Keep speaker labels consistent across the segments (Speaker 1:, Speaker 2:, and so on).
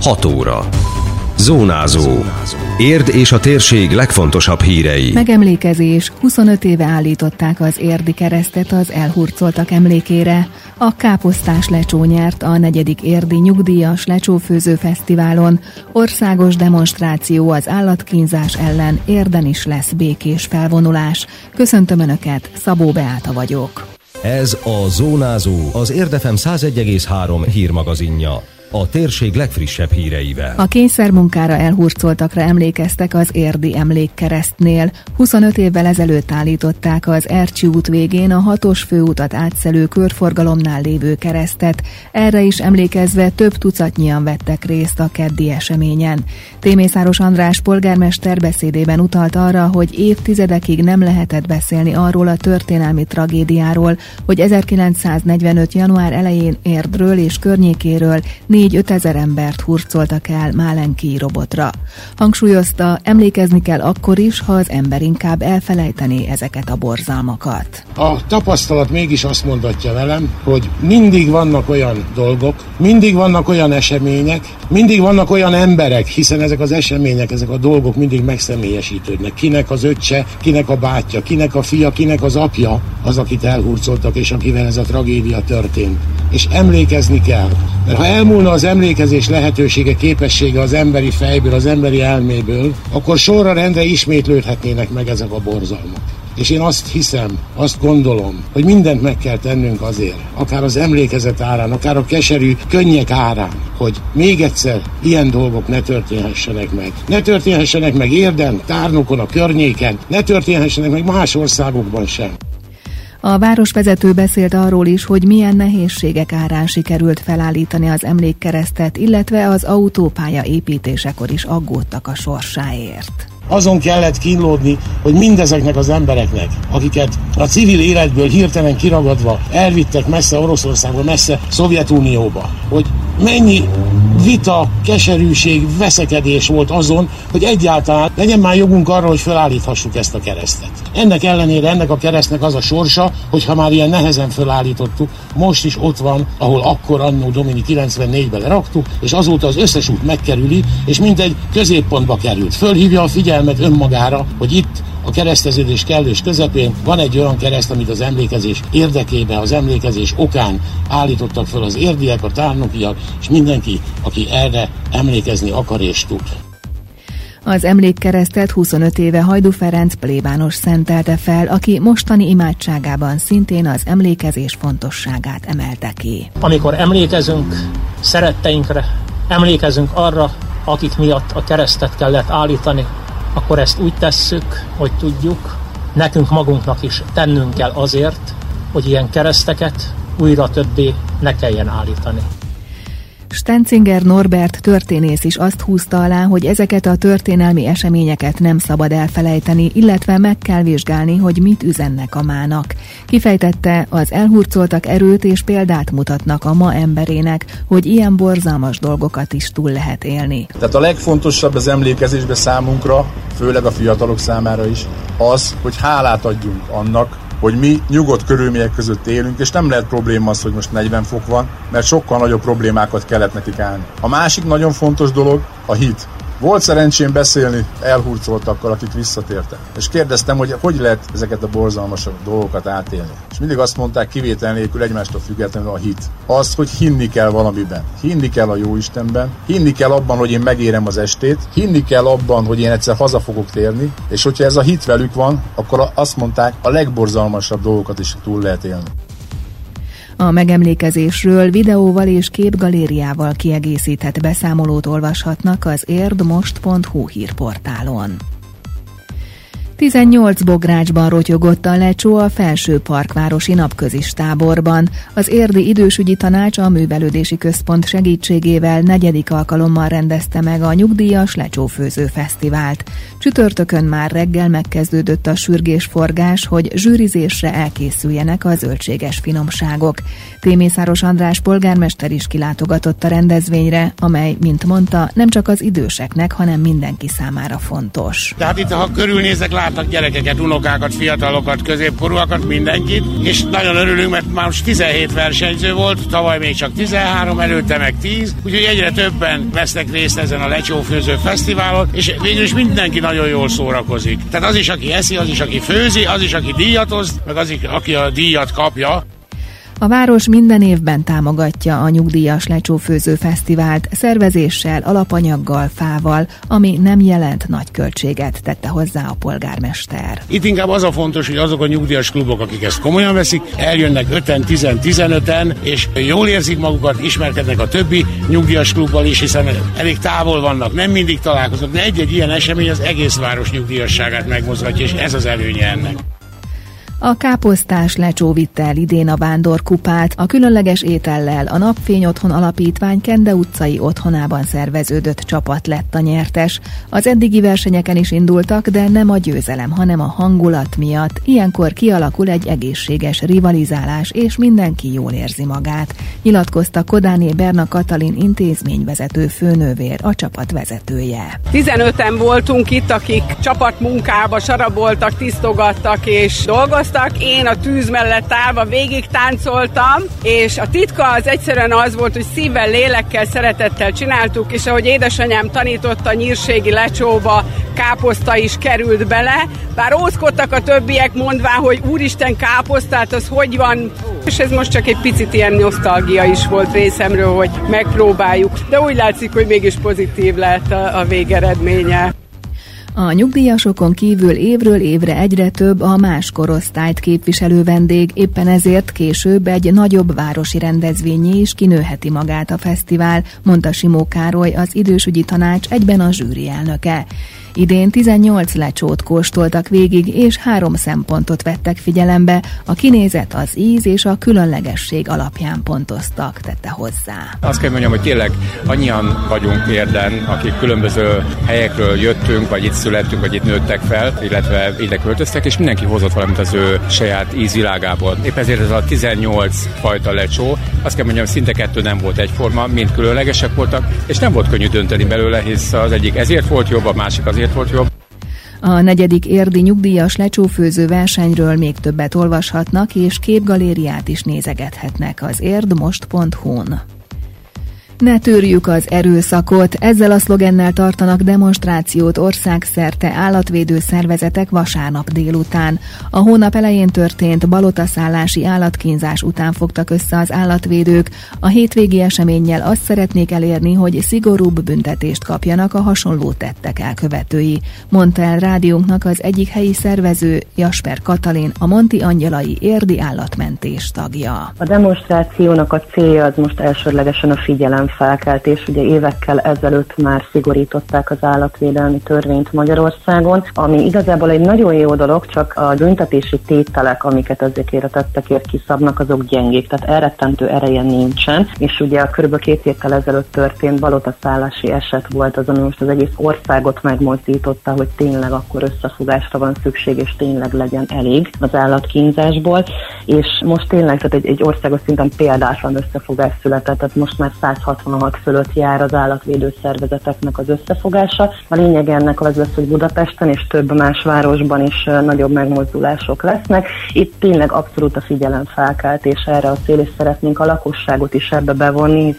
Speaker 1: 6 óra. Zónázó. Érd és a térség legfontosabb hírei.
Speaker 2: Megemlékezés. 25 éve állították az érdi keresztet az elhurcoltak emlékére. A káposztás lecsó nyert a negyedik érdi nyugdíjas lecsófőző fesztiválon. Országos demonstráció az állatkínzás ellen érden is lesz békés felvonulás. Köszöntöm Önöket, Szabó Beáta vagyok.
Speaker 1: Ez a Zónázó, az Érdefem 101,3 hírmagazinja a térség legfrissebb híreivel.
Speaker 2: A kényszermunkára elhurcoltakra emlékeztek az érdi emlékkeresztnél. 25 évvel ezelőtt állították az Ercsi út végén a hatos főutat átszelő körforgalomnál lévő keresztet. Erre is emlékezve több tucatnyian vettek részt a keddi eseményen. Témészáros András polgármester beszédében utalt arra, hogy évtizedekig nem lehetett beszélni arról a történelmi tragédiáról, hogy 1945. január elején Érdről és környékéről 4-5 ezer embert hurcoltak el Málenki robotra. Hangsúlyozta, emlékezni kell akkor is, ha az ember inkább elfelejtené ezeket a borzalmakat.
Speaker 3: A tapasztalat mégis azt mondatja velem, hogy mindig vannak olyan dolgok, mindig vannak olyan események, mindig vannak olyan emberek, hiszen ezek az események, ezek a dolgok mindig megszemélyesítődnek. Kinek az öccse, kinek a bátyja, kinek a fia, kinek az apja, az, akit elhurcoltak, és akivel ez a tragédia történt. És emlékezni kell. Mert ha elmúlna volna az emlékezés lehetősége, képessége az emberi fejből, az emberi elméből, akkor sorra rendre ismétlődhetnének meg ezek a borzalmak. És én azt hiszem, azt gondolom, hogy mindent meg kell tennünk azért, akár az emlékezet árán, akár a keserű könnyek árán, hogy még egyszer ilyen dolgok ne történhessenek meg. Ne történhessenek meg érden, tárnokon, a környéken, ne történhessenek meg más országokban sem.
Speaker 2: A városvezető beszélt arról is, hogy milyen nehézségek árán sikerült felállítani az emlékkeresztet, illetve az autópálya építésekor is aggódtak a sorsáért.
Speaker 3: Azon kellett kínlódni, hogy mindezeknek az embereknek, akiket a civil életből hirtelen kiragadva elvittek messze Oroszországba, messze Szovjetunióba, hogy mennyi vita, keserűség, veszekedés volt azon, hogy egyáltalán legyen már jogunk arra, hogy felállíthassuk ezt a keresztet. Ennek ellenére ennek a keresztnek az a sorsa, hogy ha már ilyen nehezen felállítottuk, most is ott van, ahol akkor annó Domini 94-ben leraktuk, és azóta az összes út megkerüli, és mindegy középpontba került. Fölhívja a figyelmet önmagára, hogy itt a kereszteződés kellős közepén van egy olyan kereszt, amit az emlékezés érdekébe, az emlékezés okán állítottak föl az érdiek, a tárnokiak, és mindenki, aki erre emlékezni akar és tud.
Speaker 2: Az emlékkeresztet 25 éve Hajdu Ferenc plébános szentelte fel, aki mostani imádságában szintén az emlékezés fontosságát emelte ki.
Speaker 4: Amikor emlékezünk szeretteinkre, emlékezünk arra, akik miatt a keresztet kellett állítani, akkor ezt úgy tesszük, hogy tudjuk, nekünk magunknak is tennünk kell azért, hogy ilyen kereszteket újra többé ne kelljen állítani.
Speaker 2: Stenzinger Norbert történész is azt húzta alá, hogy ezeket a történelmi eseményeket nem szabad elfelejteni, illetve meg kell vizsgálni, hogy mit üzennek a mának. Kifejtette, az elhurcoltak erőt és példát mutatnak a ma emberének, hogy ilyen borzalmas dolgokat is túl lehet élni.
Speaker 5: Tehát a legfontosabb az emlékezésbe számunkra, főleg a fiatalok számára is, az, hogy hálát adjunk annak, hogy mi nyugodt körülmények között élünk, és nem lehet probléma az, hogy most 40 fok van, mert sokkal nagyobb problémákat kellett nekik állni. A másik nagyon fontos dolog a hit. Volt szerencsém beszélni elhurcoltakkal, akik visszatértek. És kérdeztem, hogy hogy lehet ezeket a borzalmas dolgokat átélni. És mindig azt mondták kivétel nélkül egymástól függetlenül a hit. Az, hogy hinni kell valamiben. Hinni kell a jó Istenben. Hinni kell abban, hogy én megérem az estét. Hinni kell abban, hogy én egyszer haza fogok térni. És hogyha ez a hit velük van, akkor azt mondták, a legborzalmasabb dolgokat is túl lehet élni.
Speaker 2: A megemlékezésről videóval és képgalériával kiegészített beszámolót olvashatnak az érdmost.hu hírportálon. 18 bográcsban rotyogott a lecsó a felső parkvárosi napközis táborban. Az érdi idősügyi tanács a művelődési központ segítségével negyedik alkalommal rendezte meg a nyugdíjas lecsófőző fesztivált. Csütörtökön már reggel megkezdődött a sürgésforgás, hogy zsűrizésre elkészüljenek a zöldséges finomságok. Témészáros András polgármester is kilátogatott a rendezvényre, amely, mint mondta, nem csak az időseknek, hanem mindenki számára fontos.
Speaker 3: Tehát itt, ha körülnézek, lát látnak gyerekeket, unokákat, fiatalokat, középkorúakat, mindenkit, és nagyon örülünk, mert már most 17 versenyző volt, tavaly még csak 13, előtte meg 10, úgyhogy egyre többen vesznek részt ezen a lecsófőző fesztiválon, és végül is mindenki nagyon jól szórakozik. Tehát az is, aki eszi, az is, aki főzi, az is, aki díjat oszt, meg az, aki a díjat kapja.
Speaker 2: A város minden évben támogatja a Nyugdíjas Lecsófőző Fesztivált szervezéssel, alapanyaggal, fával, ami nem jelent nagy költséget, tette hozzá a polgármester.
Speaker 3: Itt inkább az a fontos, hogy azok a nyugdíjas klubok, akik ezt komolyan veszik, eljönnek 5-en, 10-15-en, és jól érzik magukat, ismerkednek a többi nyugdíjas klubbal is, hiszen elég távol vannak, nem mindig találkoznak, de egy-egy ilyen esemény az egész város nyugdíjasságát megmozgatja, és ez az előnye ennek.
Speaker 2: A káposztás lecsó vitte el idén a vándorkupát, a különleges étellel a Napfény Otthon Alapítvány Kende utcai otthonában szerveződött csapat lett a nyertes. Az eddigi versenyeken is indultak, de nem a győzelem, hanem a hangulat miatt. Ilyenkor kialakul egy egészséges rivalizálás, és mindenki jól érzi magát. Nyilatkozta Kodáné Berna Katalin intézményvezető főnővér, a csapat vezetője.
Speaker 6: 15-en voltunk itt, akik csapatmunkába saraboltak, tisztogattak és dolgoztak, dolgoztak, én a tűz mellett állva végig táncoltam, és a titka az egyszerűen az volt, hogy szívvel, lélekkel, szeretettel csináltuk, és ahogy édesanyám tanította, nyírségi lecsóba káposzta is került bele, bár ózkodtak a többiek mondván, hogy úristen káposztát, az hogy van, és ez most csak egy picit ilyen nosztalgia is volt részemről, hogy megpróbáljuk, de úgy látszik, hogy mégis pozitív lett a, a végeredménye.
Speaker 2: A nyugdíjasokon kívül évről évre egyre több a más korosztályt képviselő vendég, éppen ezért később egy nagyobb városi rendezvényé is kinőheti magát a fesztivál, mondta Simó Károly, az idősügyi tanács egyben a zsűri elnöke. Idén 18 lecsót kóstoltak végig, és három szempontot vettek figyelembe, a kinézet, az íz és a különlegesség alapján pontoztak, tette hozzá.
Speaker 7: Azt kell mondjam, hogy tényleg annyian vagyunk érden, akik különböző helyekről jöttünk, vagy itt születtünk, vagy itt nőttek fel, illetve ide költöztek, és mindenki hozott valamit az ő saját ízvilágából. Épp ezért ez a 18 fajta lecsó, azt kell mondjam, szinte kettő nem volt egyforma, mind különlegesek voltak, és nem volt könnyű dönteni belőle, hisz az egyik ezért volt jobb, a másik azért volt jobb.
Speaker 2: A negyedik érdi nyugdíjas lecsófőző versenyről még többet olvashatnak, és képgalériát is nézegethetnek az érdmost.hu-n. Ne törjük az erőszakot, ezzel a szlogennel tartanak demonstrációt országszerte állatvédő szervezetek vasárnap délután. A hónap elején történt balotaszállási állatkínzás után fogtak össze az állatvédők. A hétvégi eseménnyel azt szeretnék elérni, hogy szigorúbb büntetést kapjanak a hasonló tettek elkövetői, mondta el rádiónknak az egyik helyi szervező, Jasper Katalin, a Monti Angyalai érdi állatmentés tagja.
Speaker 8: A demonstrációnak a célja az most elsődlegesen a figyelem felkeltés. Ugye évekkel ezelőtt már szigorították az állatvédelmi törvényt Magyarországon, ami igazából egy nagyon jó dolog, csak a büntetési tételek, amiket ezekért a tettekért kiszabnak, azok gyengék, tehát elrettentő ereje nincsen, és ugye a kb. két héttel ezelőtt történt balotaszállási eset volt az, ami most az egész országot megmozdította, hogy tényleg akkor összefogásra van szükség, és tényleg legyen elég az állatkínzásból, és most tényleg tehát egy, egy országos szinten példátlan összefogás született, tehát most már 160 66 fölött jár az állatvédő szervezeteknek az összefogása. A lényeg ennek az lesz, hogy Budapesten és több más városban is nagyobb megmozdulások lesznek. Itt tényleg abszolút a figyelemfelkeltés erre a cél, és szeretnénk a lakosságot is ebbe bevonni.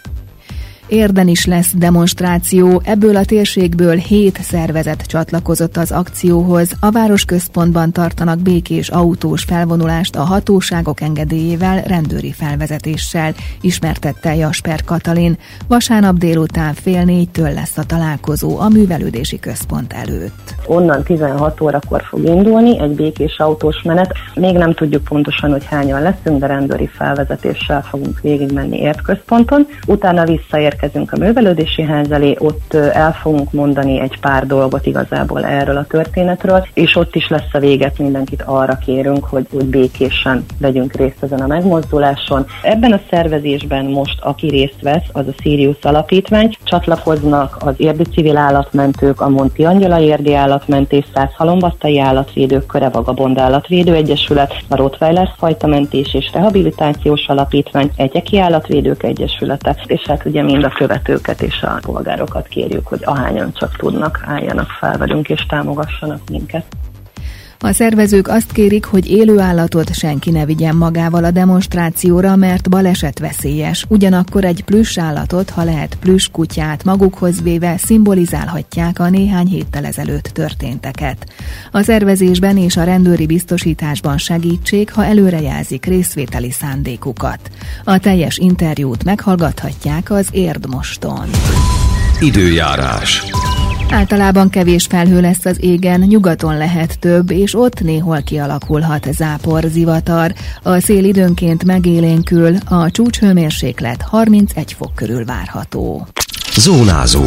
Speaker 2: Érden is lesz demonstráció, ebből a térségből hét szervezet csatlakozott az akcióhoz. A városközpontban tartanak békés autós felvonulást a hatóságok engedélyével, rendőri felvezetéssel, ismertette Jasper Katalin. Vasárnap délután fél négytől lesz a találkozó a művelődési központ előtt.
Speaker 8: Onnan 16 órakor fog indulni egy békés autós menet. Még nem tudjuk pontosan, hogy hányan leszünk, de rendőri felvezetéssel fogunk végigmenni értközponton. Utána visszaér érkezünk a művelődési ház elé, ott el fogunk mondani egy pár dolgot igazából erről a történetről, és ott is lesz a véget, mindenkit arra kérünk, hogy úgy békésen vegyünk részt ezen a megmozduláson. Ebben a szervezésben most, aki részt vesz, az a Sirius Alapítvány, csatlakoznak az érdi civil állatmentők, a Monti Angyala érdi állatmentés, Száz halombasztai állatvédők, Köre Vagabond állatvédő egyesület, a Rottweiler fajtamentés és rehabilitációs alapítvány, Egyeki állatvédők egyesülete, és hát ugye mind a követőket és a polgárokat kérjük, hogy ahányan csak tudnak, álljanak fel velünk és támogassanak minket.
Speaker 2: A szervezők azt kérik, hogy élő állatot senki ne vigyen magával a demonstrációra, mert baleset veszélyes. Ugyanakkor egy plüss állatot, ha lehet plüss kutyát magukhoz véve szimbolizálhatják a néhány héttel ezelőtt történteket. A szervezésben és a rendőri biztosításban segítség, ha előrejelzik részvételi szándékukat. A teljes interjút meghallgathatják az Érdmoston.
Speaker 1: Időjárás.
Speaker 2: Általában kevés felhő lesz az égen, nyugaton lehet több, és ott néhol kialakulhat zápor, zivatar. A szél időnként megélénkül, a csúcshőmérséklet 31 fok körül várható.
Speaker 1: Zónázó.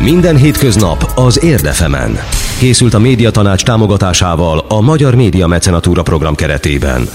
Speaker 1: Minden hétköznap az Érdefemen. Készült a médiatanács támogatásával a Magyar Média Mecenatúra program keretében.